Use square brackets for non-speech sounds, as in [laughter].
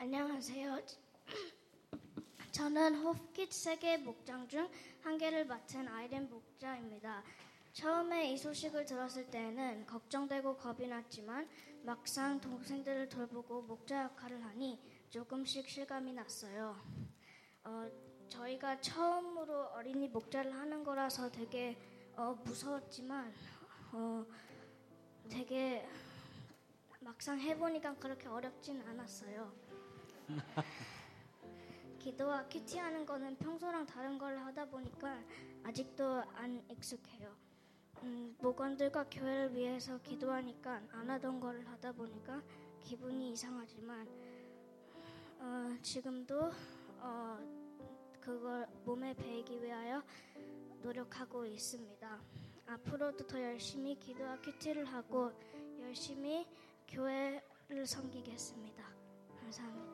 안녕하세요. [clears throat] 저는 호프킷 세계 목장 중 한 개를 맡은 아이린 목자입니다. 처음에 이 소식을 들었을 때에는 걱정되고 겁이 났지만 막상 동생들을 돌보고 목자 역할을 하니 조금씩 실감이 났어요. 어, 저희가 처음으로 어린이 목자를 하는 거라서 되게 어, 무서웠지만 어, 되게 막상 해보니까 그렇게 어렵진 않았어요. [laughs] 기도와 큐티하는 거는 평소랑 다른 걸 하다 보니까 아직도 안 익숙해요. 음, 목원들과 교회를 위해서 기도하니까 안 하던 거를 하다 보니까 기분이 이상하지만 어, 지금도 어, 그걸 몸에 배이기 위하여 노력하고 있습니다. 앞으로도 더 열심히 기도와 큐티를 하고 열심히 교회를 섬기겠습니다. 감사합니다.